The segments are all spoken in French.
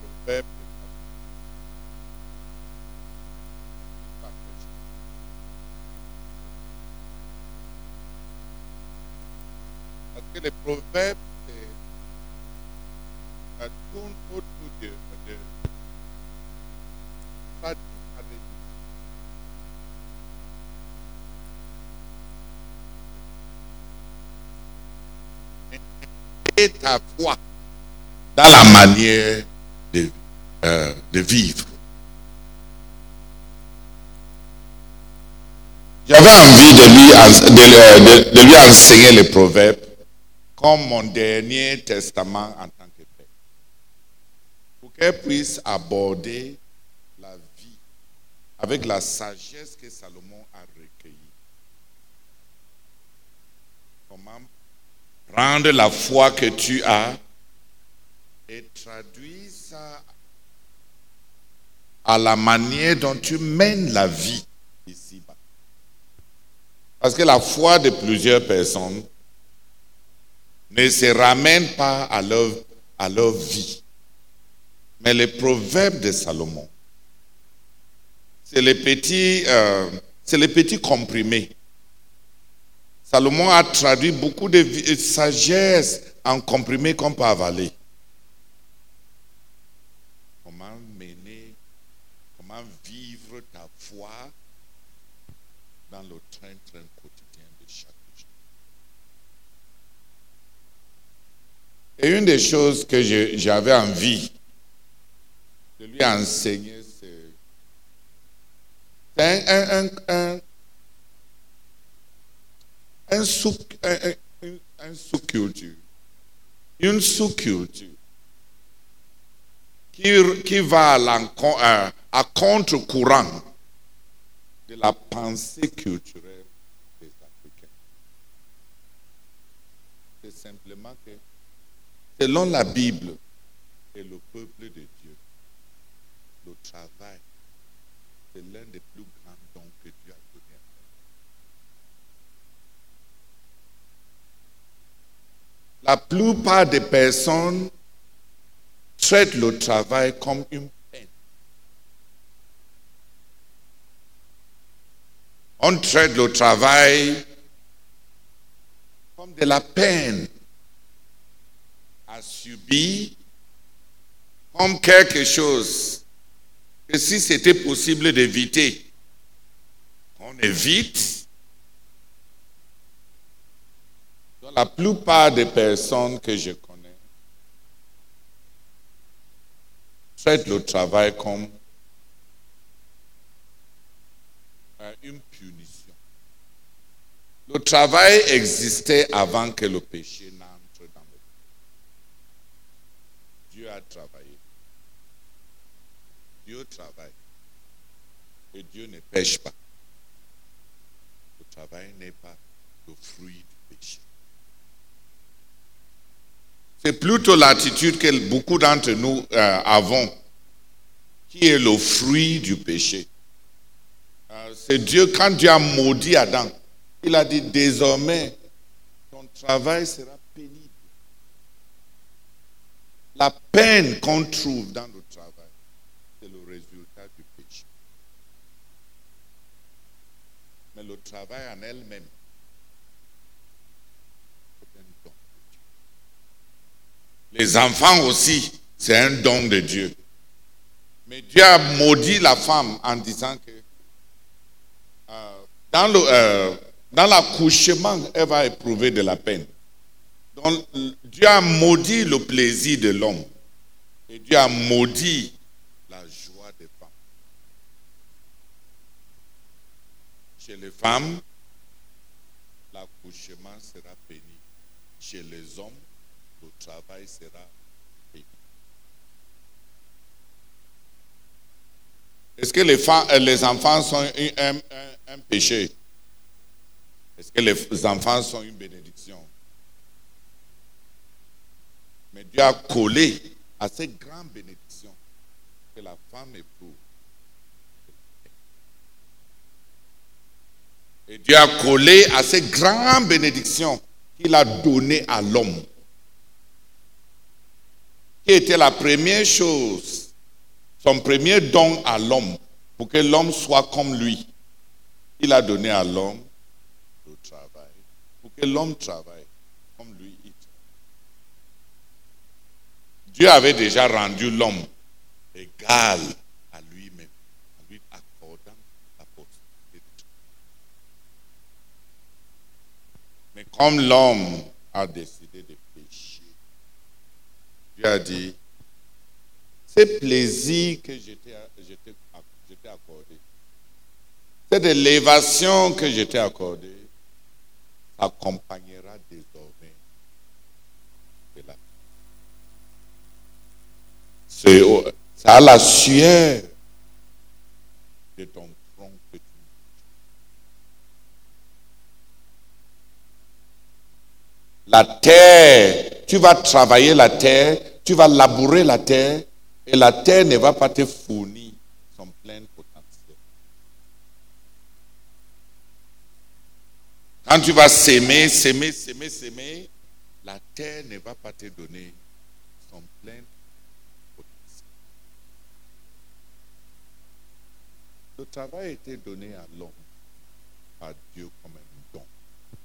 prophètes. Parce que les c'est- ça tourne autour de, de ça dit avec ta foi dans la manière de, euh, vivre. J'avais envie de lui, de lui enseigner les proverbes comme mon dernier testament en tant que père. Pour qu'elle puisse aborder la vie avec la sagesse que Salomon a recueillie. Comment prendre la foi que tu as et traduire ça à la manière dont tu mènes la vie ici-bas. Parce que la foi de plusieurs personnes ne se ramène pas à leur, à leur vie. Mais les proverbes de Salomon, c'est les petits, euh, c'est les petits comprimés. Salomon a traduit beaucoup de vi- sagesse en comprimés qu'on peut avaler. Comment mener, comment vivre ta foi dans le train-train quotidien de chaque jour. Et une des choses que j'avais envie de lui enseigner, c'est un, un, un, sous, un, un- un- sous-culture, une sous-culture qui, qui va à, à- à contre-courant de la pensée culturelle des Africains. C'est simplement que, selon la Bible et le peuple de Dieu, le travail, c'est l'un des plus grands dons que Dieu a donné à l'homme. La plupart des personnes traitent le travail comme une peine. On traite le travail comme de la peine à subir, comme quelque chose que si c'était possible d'éviter, on évite. Donc, la plupart des personnes que je connais traitent le travail comme une punition. Le travail existait avant que le péché n'entre dans le monde. Dieu a travaillé. Dieu travaille. Et Dieu ne pêche pas. Le travail n'est pas le fruit du péché. C'est plutôt l'attitude que beaucoup d'entre nous euh, avons, qui est le fruit du péché. Euh, c'est Dieu, quand Dieu a maudit Adam, il a dit désormais, ton travail sera pénible. La peine qu'on trouve dans le travail, c'est le résultat du péché. Mais le travail en elle-même, c'est un don de Dieu. Les enfants aussi, c'est un don de Dieu. Mais Dieu a maudit la femme en disant que euh, euh, dans l'accouchement, elle va éprouver de la peine. Dieu a maudit le plaisir de l'homme. Et Dieu a maudit la joie des femmes. Chez les femmes, l'accouchement sera béni. Chez les hommes, travail sera béni. Est-ce que les, euh, les, enfants sont un, péché? Est-ce que les enfants sont une bénédiction? Mais Dieu a collé à cette grande bénédiction que la femme éprouve. Et Dieu a collé à cette grande bénédiction qu'il a donnée à l'homme. Qui était la première chose, son premier don à l'homme, pour que l'homme soit comme lui. Il a donné à l'homme le travail, pour que l'homme travaille comme lui. Dieu avait déjà rendu l'homme égal à lui-même, en lui accordant la possibilité Mais comme l'homme a décidé Dieu a dit, ce plaisir que je t'ai accordé, cette élévation que je t'ai accordée, accompagnera désormais de la C'est à la sueur de ton front que tu La terre, tu vas travailler la terre, tu vas labourer la terre, et la terre ne va pas te fournir son plein potentiel. Quand tu vas s'aimer, s'aimer, s'aimer, s'aimer, la terre ne va pas te donner son plein potentiel. Le travail a été donné à l'homme par Dieu comme un don. Euh,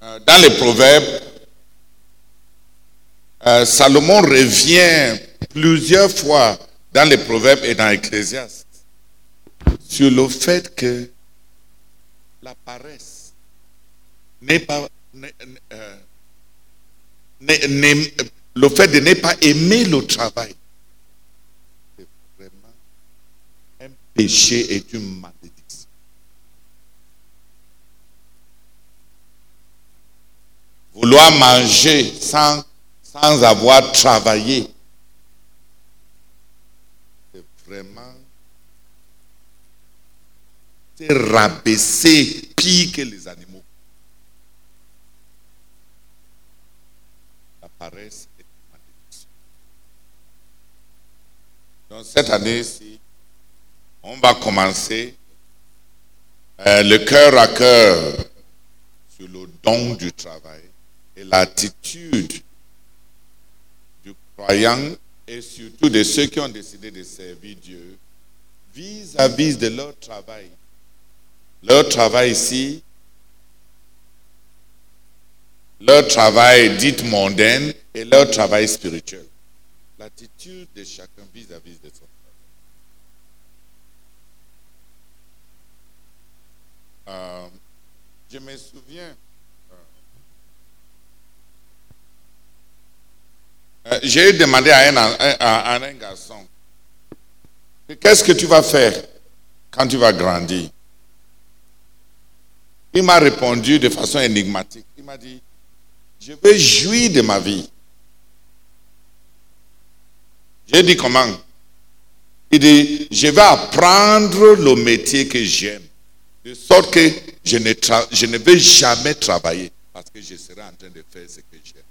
dans les proverbes, euh, Salomon revient plusieurs fois dans les Proverbes et dans l'Ecclésiaste sur le fait que la paresse n'est pas. Euh, le fait de ne pas aimer le travail, c'est vraiment un péché et une malédiction. Vouloir manger sans sans avoir travaillé. C'est vraiment c'est rabaisser pire que les animaux. La paresse est une malédiction. Donc cette année-ci, on va commencer euh, le cœur à cœur sur le don du travail et l'attitude croyants et surtout de ceux qui ont décidé de servir Dieu vis-à-vis de leur travail. Leur travail ici, leur travail dit mondain et leur travail spirituel. L'attitude de chacun vis-à-vis de son travail. Euh, je me souviens Euh, j'ai demandé à un, garçon, qu'est-ce que tu vas faire quand tu vas grandir? Il m'a répondu de façon énigmatique. Il m'a dit, je vais jouir de ma vie. J'ai dit comment? Il dit, je vais apprendre le métier que j'aime, de sorte que je ne, je ne vais jamais travailler, parce que je serai en train de faire ce que j'aime.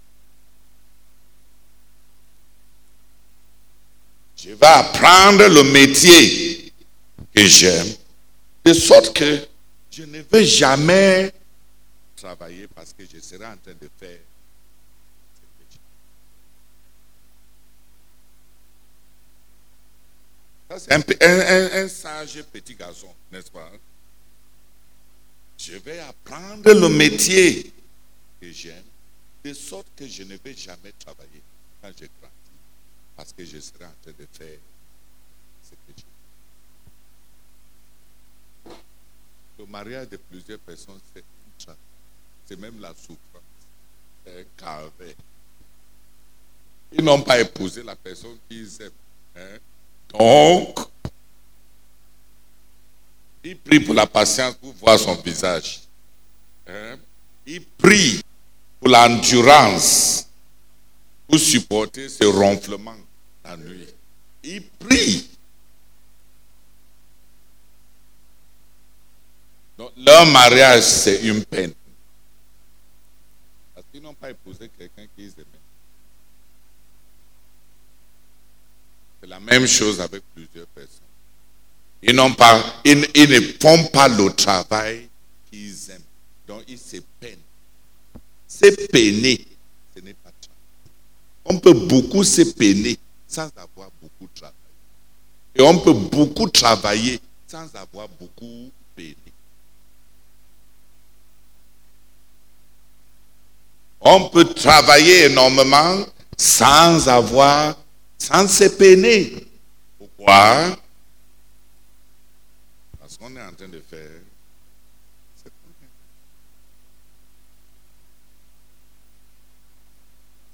Je vais apprendre le métier que j'aime, de sorte que je ne vais jamais travailler parce que je serai en train de faire c'est un, sage petit garçon, n'est-ce pas? Je vais apprendre le métier que j'aime, de sorte que je ne vais jamais travailler quand j'ai grandi. Parce que je serai en train de faire ce que je veux. Le mariage de plusieurs personnes, c'est une tra- C'est même la souffrance. C'est un calvaire. Ils n'ont pas épousé la personne qu'ils aiment. hein? Donc, ils prient pour la patience pour voir son visage. Hein? Ils prient pour l'endurance pour supporter ce ronflement la nuit. Ils prient. Donc, leur mariage, c'est une peine. Parce qu'ils n'ont pas épousé quelqu'un qu'ils aimaient. C'est la même chose avec plusieurs personnes. Ils n'ont pas, ils, ils ne font pas le travail qu'ils aiment. Donc ils se peinent. Se peiner, ce n'est pas travail. On peut beaucoup se peiner sans avoir beaucoup travaillé. Et on peut beaucoup travailler sans avoir beaucoup peiné. On peut travailler énormément sans avoir, sans se peiner. Pourquoi? Parce qu'on est en train de faire.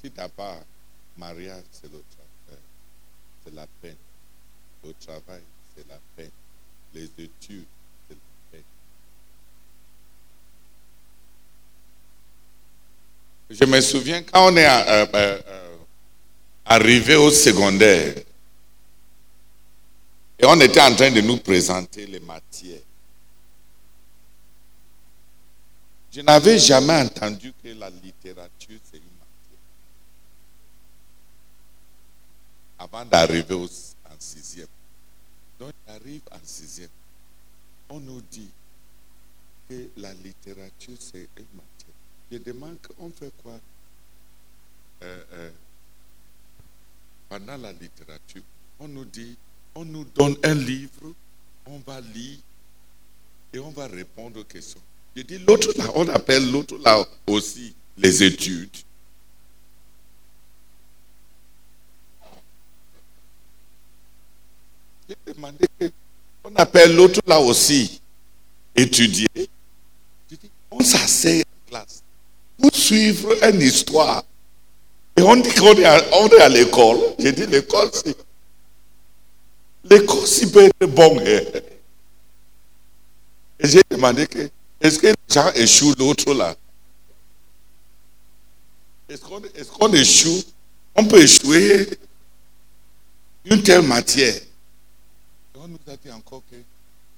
Si tu n'as pas mariage, c'est c'est la peine. Le travail, c'est la peine. Les études, c'est la peine. Je me souviens quand on est euh, euh, euh, arrivé au secondaire et on était en train de nous présenter les matières. Je n'avais jamais entendu que la littérature, c'est une matière. Avant d'arriver en sixième. Donc, j'arrive en sixième. On nous dit que la littérature, c'est une matière. Je demande, on fait quoi? Euh, euh, pendant la littérature On nous dit, on nous donne un livre, on va lire et on va répondre aux questions. Je dis, l'autre là, on appelle l'autre là aussi les études. J'ai demandé, on appelle l'autre là aussi étudier. Je dis, on s'assied en classe pour suivre une histoire. Et on dit qu'on est à, l'école. J'ai dit, l'école, c'est. L'école, c'est peut être bon. hein. Et j'ai demandé que, est-ce que les gens échouent l'autre là? Est-ce qu'on est qu'on échoue? On peut échouer une telle matière. Dit encore que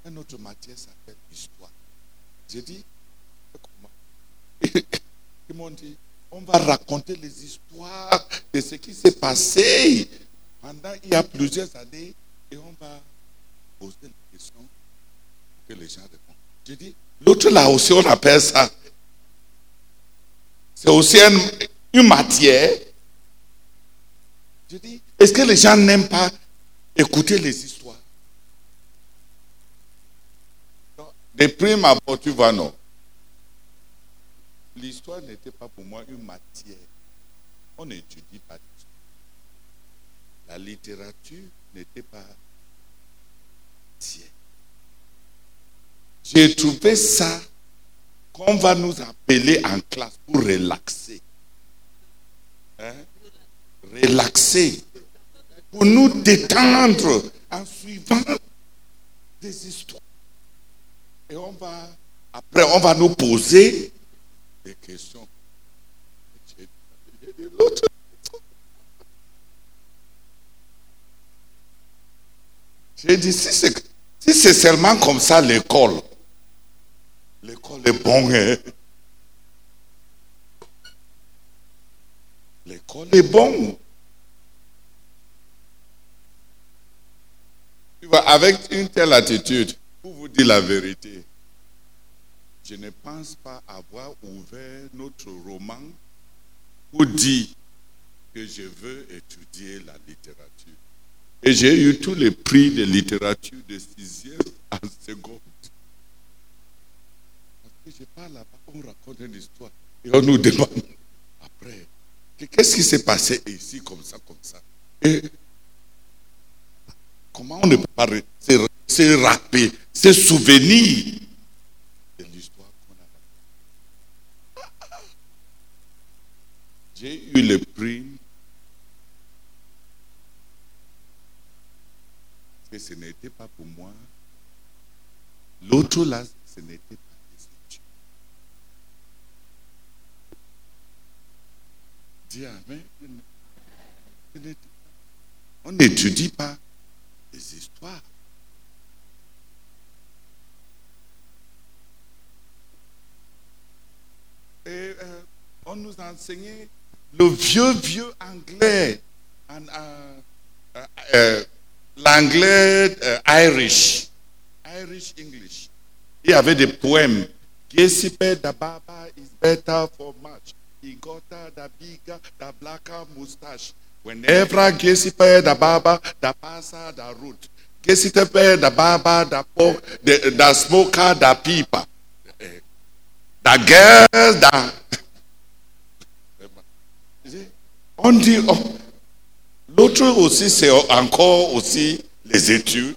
une autre matière s'appelle histoire. J'ai dit, comment Ils m'ont dit, on va raconter les histoires de ce qui s'est passé pendant il y a plusieurs années et on va poser des questions que les gens répondent. J'ai dit, l'autre là aussi, on appelle ça. C'est aussi une, une matière. J'ai dit, est-ce que les gens n'aiment pas écouter les histoires Donc, De prime abord, tu vois, non. L'histoire n'était pas pour moi une matière. On n'étudie pas l'histoire. La littérature n'était pas matière. J'ai trouvé ça qu'on va nous appeler en classe pour relaxer. Hein? Relaxer. Pour nous détendre en suivant des histoires. Et on va, après, on va nous poser des questions. J'ai- dit, si c'est si seulement comme ça l'école, l'école est bon. hein. L'école est bon. Tu vois, avec une telle attitude, pour vous dire la vérité, je ne pense pas avoir ouvert notre roman pour dire que je veux étudier la littérature. Et j'ai eu tous les prix de littérature de sixième en seconde. Parce que je parle là-bas, on raconte une histoire et on nous demande après, Qu'est-ce qui s'est passé ici, comme ça, comme ça? Et comment on ne peut pas se, rappeler, se souvenir de l'histoire qu'on a J'ai eu le prix que ce n'était pas pour moi. L'autre là, ce n'était pas des études. Dis Amen. On n'étudie pas des histoires. Et euh, on nous a le vieux, vieux anglais. En, euh, euh, l'anglais euh, Irish, Irish English. Il y avait des poèmes. Gesipe da baba is better for much. He got da bigger, da blacker mustache. Whenever Gesipe da baba, da passa da root. Gesipe da baba, da pork, da smoker, da pipa. Da girls, da. On dit, oh, L'autre aussi, c'est encore aussi les études.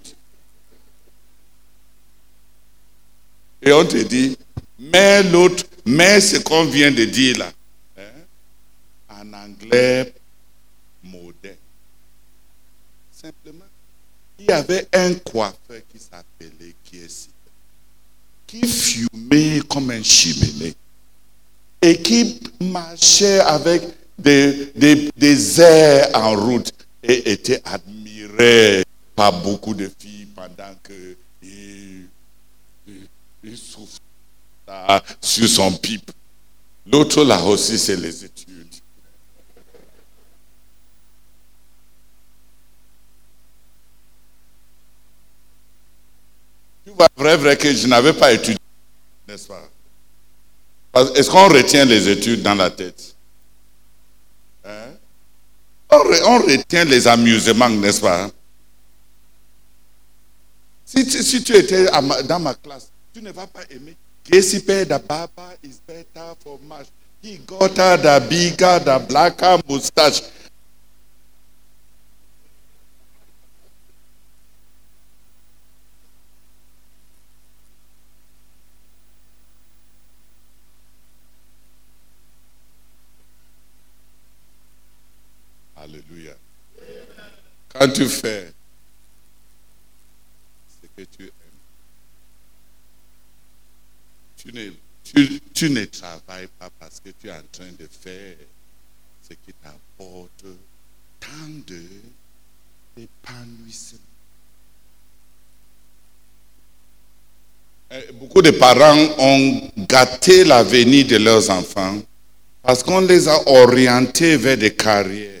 Et on te dit, mais l'autre, mais ce qu'on vient de dire là, hein, en anglais moderne. Simplement, il y avait un coiffeur qui s'appelait Kiesi, qui fumait comme un cheminée et qui marchait avec des, des, airs en route et était admiré par beaucoup de filles pendant que il, souffre sur son pipe. L'autre là aussi, c'est les études. Tu vois, vrai, vrai que je n'avais pas étudié, n'est-ce pas? Est-ce qu'on retient les études dans la tête? On, retient les amusements, n'est-ce pas? Si, tu étais dans ma classe, tu ne vas pas aimer. da baba is better for much. He got the bigger, the blacker mustache. Quand tu fais ce que tu aimes, tu ne, tu, ne travailles pas parce que tu es en train de faire ce qui t'apporte tant de épanouissement. Eh, beaucoup de parents ont gâté l'avenir de leurs enfants parce qu'on les a orientés vers des carrières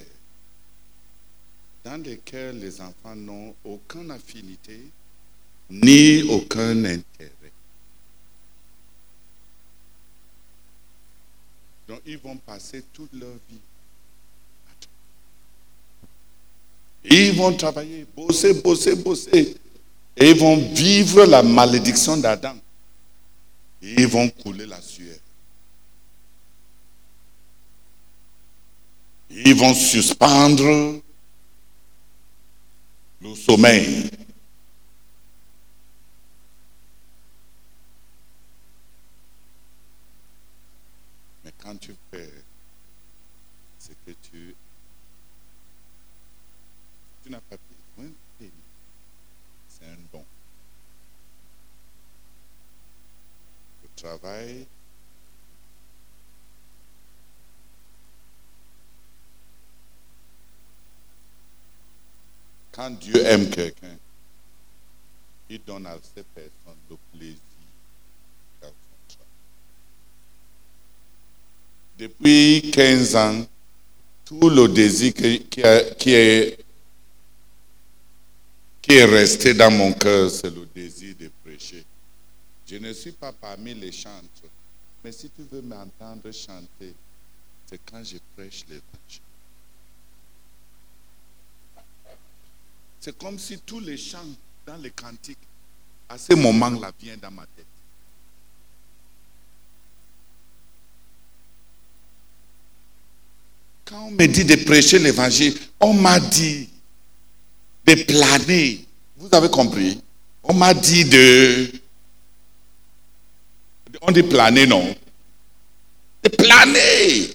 dans lesquels les enfants n'ont aucune affinité ni aucun intérêt. Donc ils vont passer toute leur vie. Ils vont travailler, bosser, bosser, bosser. Et ils vont vivre la malédiction d'Adam. Ils vont couler la sueur. Ils vont suspendre le sommeil. Quand Dieu aime quelqu'un, il donne à cette personne le plaisir. Depuis 15 ans, tout le désir qui, est, qui est resté dans mon cœur, c'est le désir de prêcher. Je ne suis pas parmi les chantres, mais si tu veux m'entendre chanter, c'est quand je prêche l'évangile. C'est comme si tous les chants dans les cantiques, à ce moment-là, viennent dans ma tête. Quand on me dit de prêcher l'évangile, on m'a dit de planer. Vous avez compris? On m'a dit de... On dit planer, non? De planer.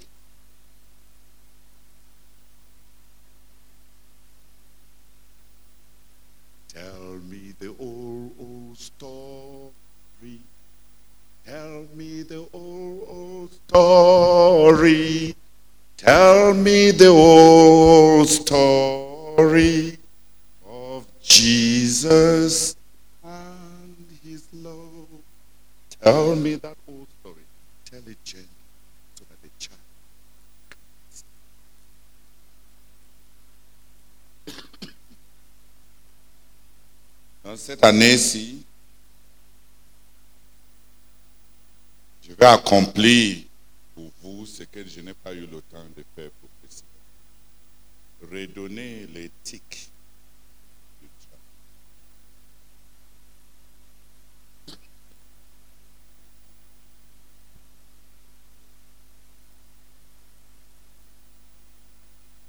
Story. Tell me the old, old story. Tell me the old story of Jesus and his love. Tell me that old story. Tell it gently so that the child. Dans cette vais accomplir pour vous ce que je n'ai pas eu le temps de faire pour précédemment. Redonner l'éthique du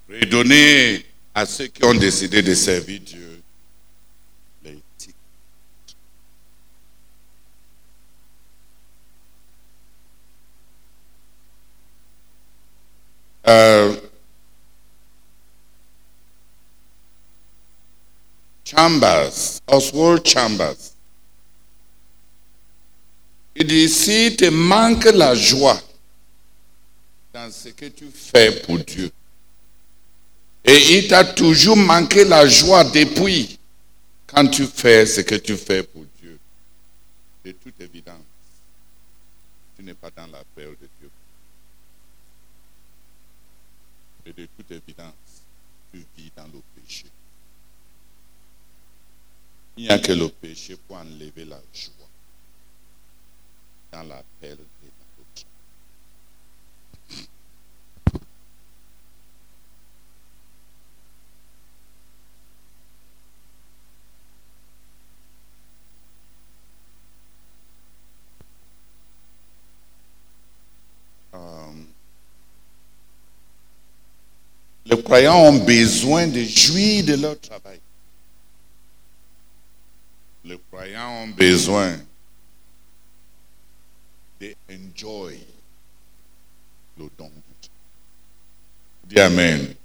travail. Redonner à ceux qui ont décidé de servir Dieu l'éthique. Euh, Chambers, Oswald Chambers. Il dit, si te manque la joie dans ce que tu fais pour Dieu, et il t'a toujours manqué la joie depuis quand tu fais ce que tu fais pour Dieu, de toute évidence, tu n'es pas dans la paix de Dieu. Et de toute évidence, tu vis dans le péché. Il n'y a que le péché pour enlever la joie dans l'appel et dans. Euh, les croyants ont besoin de jouir de leur travail. Les croyants ont besoin de enjoy le don. Dis Amen.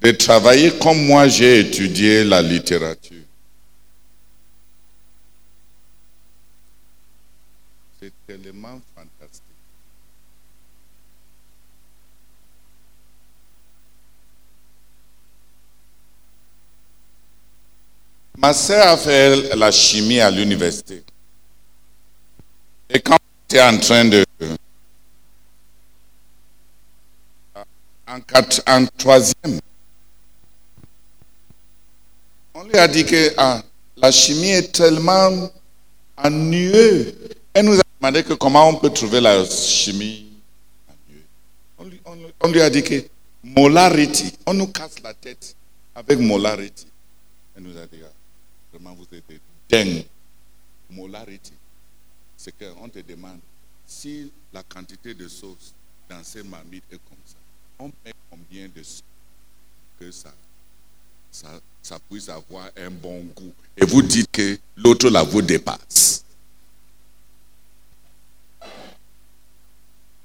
De travailler comme moi j'ai étudié la littérature. C'est tellement Ma sœur a fait la chimie à l'université. Et quand j'étais en train de... En, troisième, on lui a dit que ah, la chimie est tellement ennuyeuse. Elle nous a demandé que comment on peut trouver la chimie. On on on lui a dit que molarity, on nous casse la tête avec molarity. Elle nous a dit, ah, vous êtes des dingues. Molarity, c'est qu'on te demande si la quantité de sauce dans ces marmites est comme ça. On met combien de sauce que ça, ça, ça puisse avoir un bon goût. Et vous dites que l'autre la vous dépasse.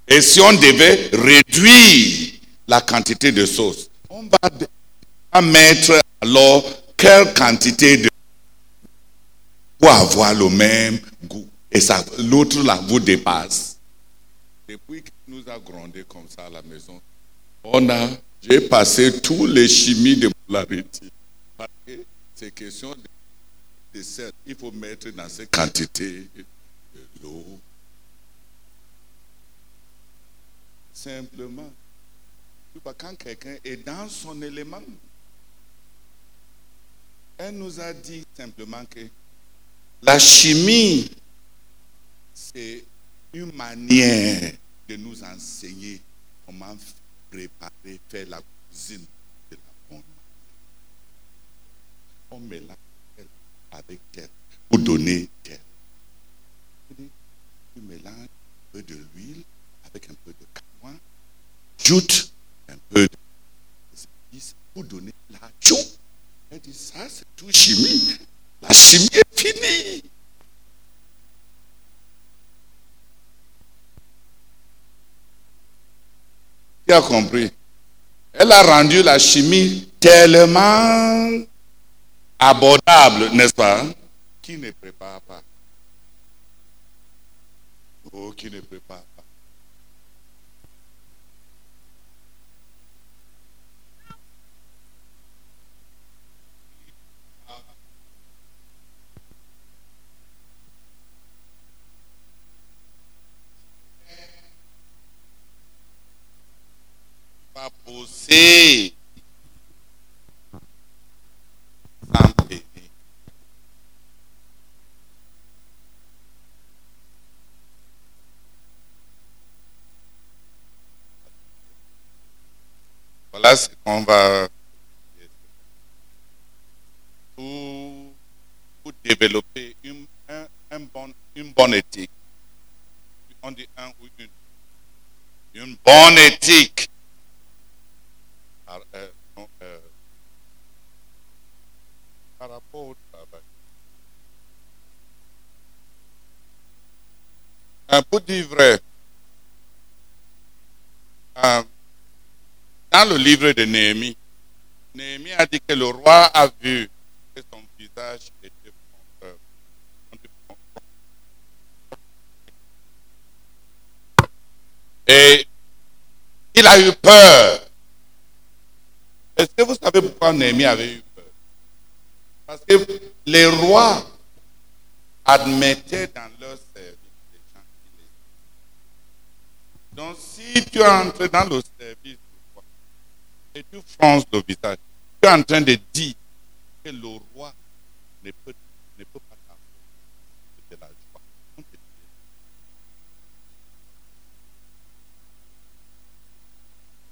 Et si on devait réduire la quantité de sauce, on va mettre alors quelle quantité de pour avoir le même goût. Et ça, l'autre là vous dépasse. Depuis qu'il nous a grondé comme ça à la maison, on a, j'ai passé tous les chimies de polarité. Parce que c'est question de, de sel. Il faut mettre dans ces quantités de l'eau. Simplement. Quand quelqu'un est dans son élément, elle nous a dit simplement que la chimie, c'est une manière de nous enseigner comment préparer, faire la cuisine de la bonne. On mélange avec tel pour donner tel. Tu mélanges un peu de l'huile avec un peu de canois, ajoute un peu de pour donner l'argent. Elle dit, ça c'est tout chimie. La chimie est finie. Qui a compris? Elle a rendu la chimie tellement abordable, n'est-ce pas Qui ne prépare pas. Oh, qui ne prépare pas Voilà ce qu'on va pour, développer une, un, un une bonne éthique. On dit un ou une. Une bonne éthique. par, euh, non, euh, par rapport au travail. Pour dire vrai, euh, dans le livre de Néhémie, Néhémie a dit que le roi a vu que son visage était fronteux. Et il a eu peur. Est-ce que vous savez pourquoi Néhémie avait eu peur? Parce que les rois admettaient dans leur service les gens qui les Donc si tu entres dans le service du roi et tu fronces le visage, tu es en train de dire que le roi ne peut, ne peut pas t'avoir de la joie.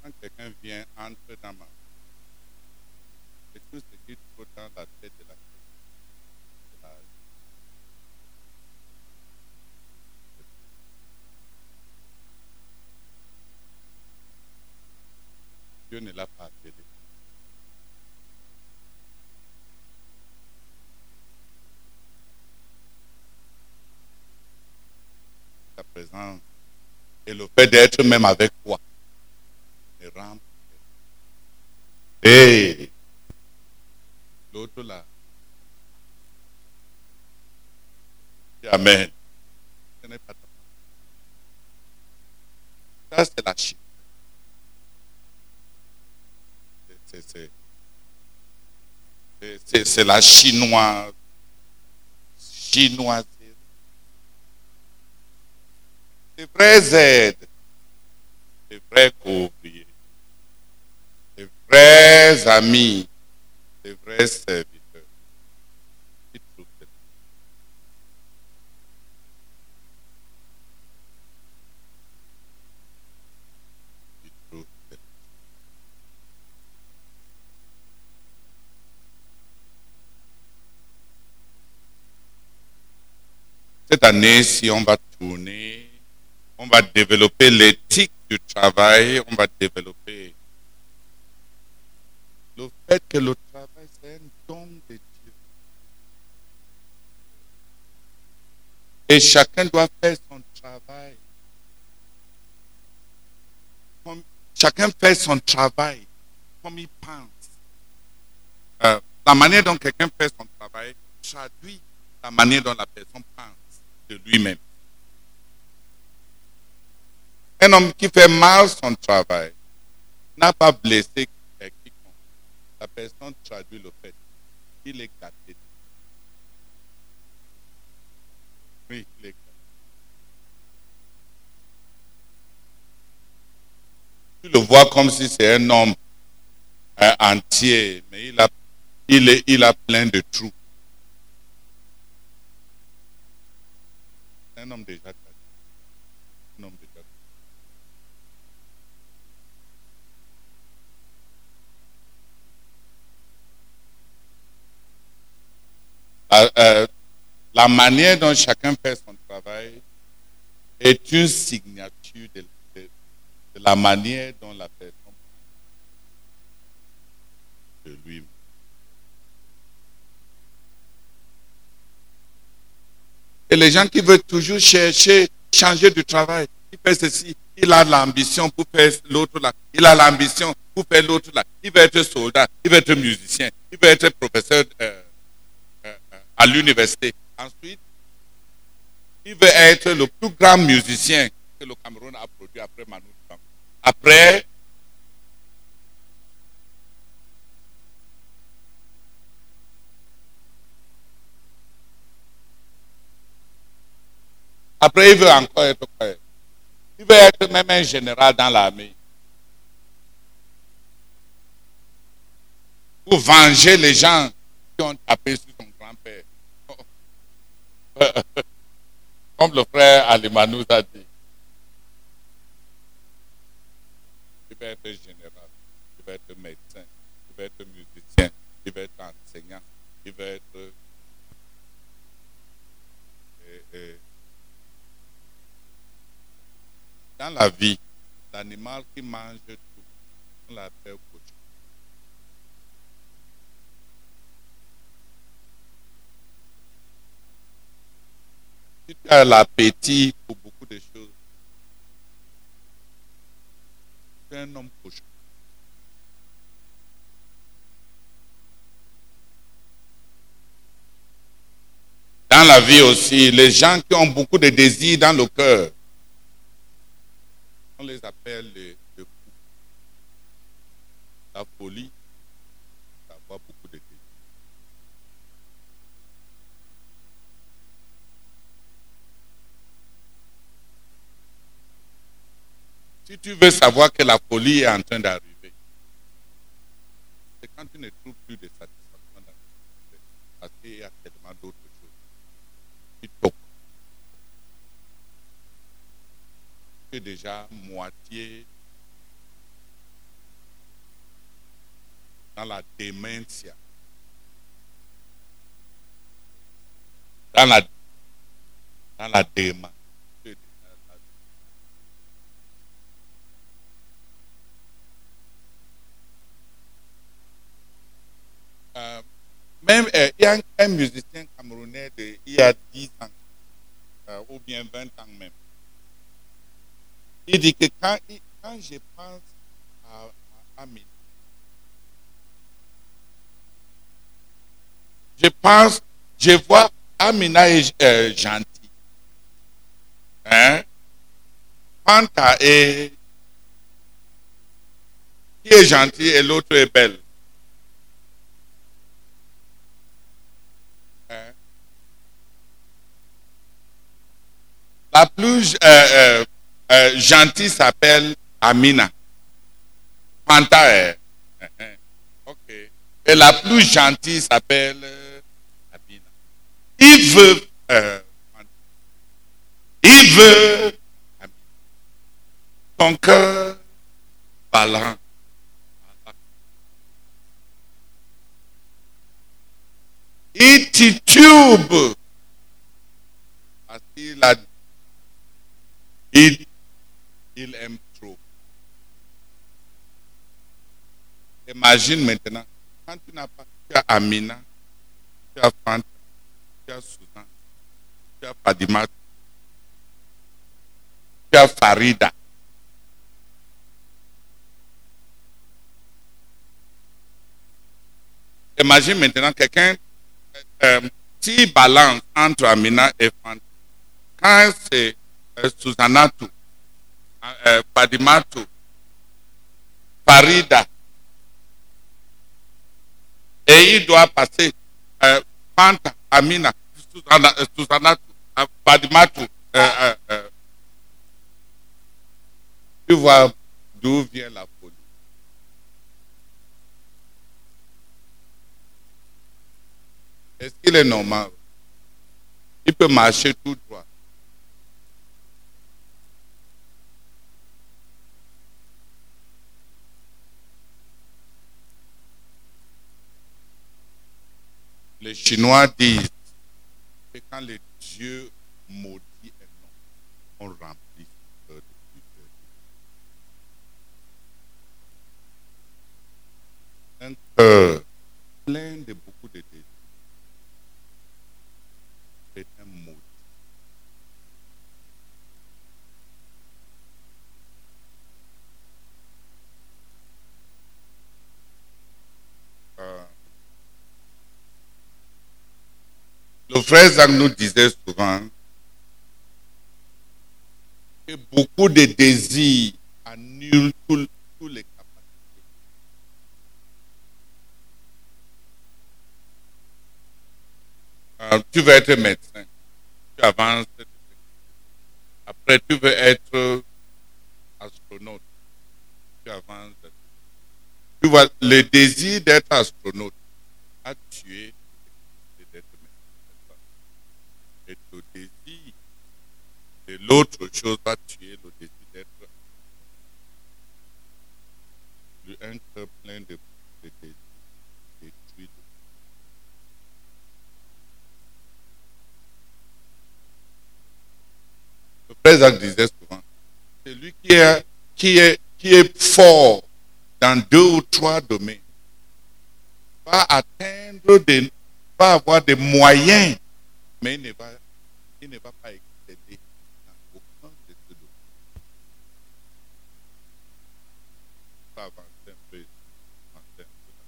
Quand quelqu'un vient, entre dans ma et tout ce qui trouve dans la tête de la de la- Dieu ne l'a pas appelé. Ta présence et le fait d'être même avec toi me rend et l'autre là. Amen. Ce n'est pas ta Ça, c'est la Chine. C'est- la chinoise. Chinoise. C'est vrais aides. C'est vrais couvriers. C'est vrais amis. C'est vrais serviteurs. Qui trouvent que- qui trouvent que- Cette année, si on va tourner, on va développer l'éthique du travail, on va développer le fait que le travail, c'est un don de Dieu. Et chacun doit faire son travail. Chacun fait son travail comme il pense. Euh, la manière dont quelqu'un fait son travail traduit la manière dont la personne pense de lui-même. Un homme qui fait mal son travail n'a pas blessé quiconque. La personne traduit le fait qu'il est gâté. Oui, il est gâté. Tu le vois comme si c'est un homme entier, mais il a, il, est, il a plein de trous. Un homme déjà gâté. Un homme déjà. La, euh, la manière dont chacun fait son travail est une signature de, de- de la manière dont la personne. de lui. Les gens qui veulent toujours chercher, changer de travail, il fait ceci, il a l'ambition pour faire l'autre là, il a l'ambition pour faire l'autre là, il veut être soldat, il veut être musicien, il veut être professeur euh, euh, euh, à l'université. Ensuite, il veut être le plus grand musicien que le Cameroun a produit après Manu Après, Après, il veut encore être quoi Il veut être même un général dans l'armée. Pour venger les gens qui ont tapé sur son grand-père. Comme le frère Alima nous a dit. Il veut être général, il veut être médecin, il veut être musicien, il veut être enseignant, il veut être Dans la vie, l'animal qui mange tout, on l'appelle cochon. Si tu as l'appétit pour beaucoup de choses, tu es un homme cochon. Dans la vie aussi, les gens qui ont beaucoup de désirs dans le cœur, on les appelle les, fous. La folie, d'avoir beaucoup de désirs. Si tu veux savoir que la folie est en train d'arriver, c'est quand tu ne trouves plus de satisfaction dans parce qu'il y a tellement d'autres choses qui toquent. Déjà moitié dans la démentia. Dans la, dans la démence. Euh, même euh, un, musicien camerounais de, il y a 10 ans, euh, ou bien 20 ans même, il dit que quand, quand je pense à, à, je pense, je vois Amina est euh, gentil. Hein? Fanta est qui est gentil et l'autre est belle. Hein? La plus euh, euh, euh, gentil s'appelle Amina. Fanta est. ok. Et la plus gentille s'appelle euh, Amina. Il veut. Euh, il veut. Ton cœur balance. Il titube. Il aime trop. Imagine maintenant, quand tu n'as pas, tu as Amina, tu as Fanta, tu as Susan, tu as Fadimat, tu as Farida. Imagine maintenant quelqu'un, euh, balance entre Amina et Fanta, quand c'est euh, Susanatou, Padimatu, Farida. Et il doit passer euh, Fanta, Amina, Susanatu, euh, Padimatu. Euh, euh, tu vois d'où vient la folie. Est-ce qu'il est normal? Il peut marcher tout droit. Les Chinois disent que quand les dieux maudits un nom, on remplit de un cœur plein beaucoup de désirs est un mot. Euh, le frère Zach nous disait souvent que beaucoup de désirs annulent tous les capacités. Tu veux être médecin, tu avances. Après, tu veux être astronaute, tu avances. Tu vois, le désir d'être astronaute a tué d'être médecin. Et le désir de l'autre chose va tuer le désir d'être un cœur plein de, de. Le frère Jacques disait souvent, celui qui est, qui, est, qui est fort dans deux ou trois domaines va atteindre des, va avoir des moyens, mais il ne va, il ne va pas excéder dans aucun de ces domaines. Pas avancer un peu, avancer un peu là.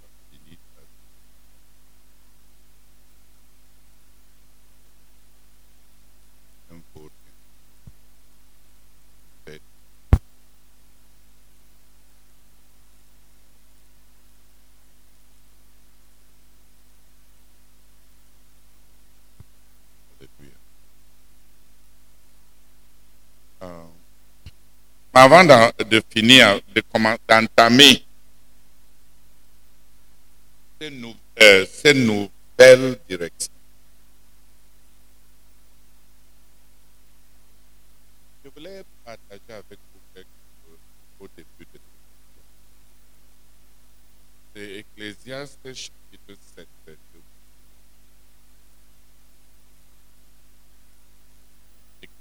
Ça finit, ça. Un vaut rien. Bête. Alléluia. Euh, mais avant de finir, de d'entamer ces, nou- euh, ces nouvelles directions, je voulais partager avec vous quelque chose au début de cette C'est Ecclésiaste chapitre 7.